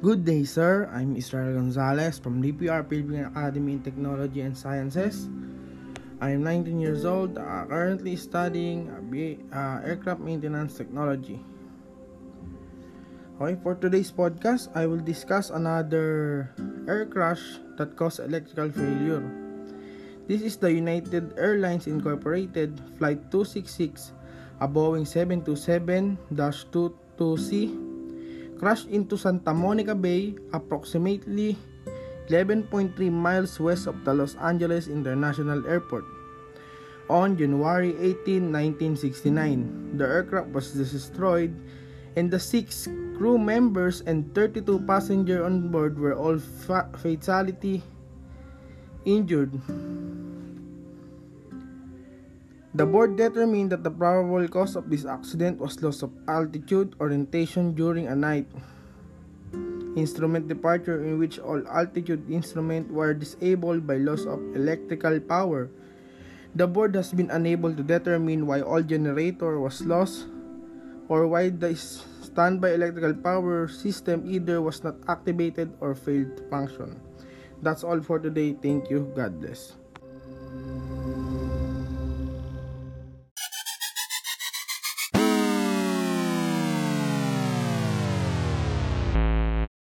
Good day, sir. I'm Israel Gonzalez from DPR Philippine Academy in Technology and Sciences. I am 19 years old, uh, currently studying uh, aircraft maintenance technology. Okay, for today's podcast, I will discuss another air crash that caused electrical failure. This is the United Airlines Incorporated Flight 266, a Boeing 727-22C crashed into Santa Monica Bay, approximately 11.3 miles west of the Los Angeles International Airport. On January 18, 1969, the aircraft was destroyed and the six crew members and 32 passengers on board were all fa- fatality injured. The board determined that the probable cause of this accident was loss of altitude orientation during a night instrument departure in which all altitude instruments were disabled by loss of electrical power. The board has been unable to determine why all generator was lost or why the standby electrical power system either was not activated or failed to function. That's all for today. Thank you. God bless.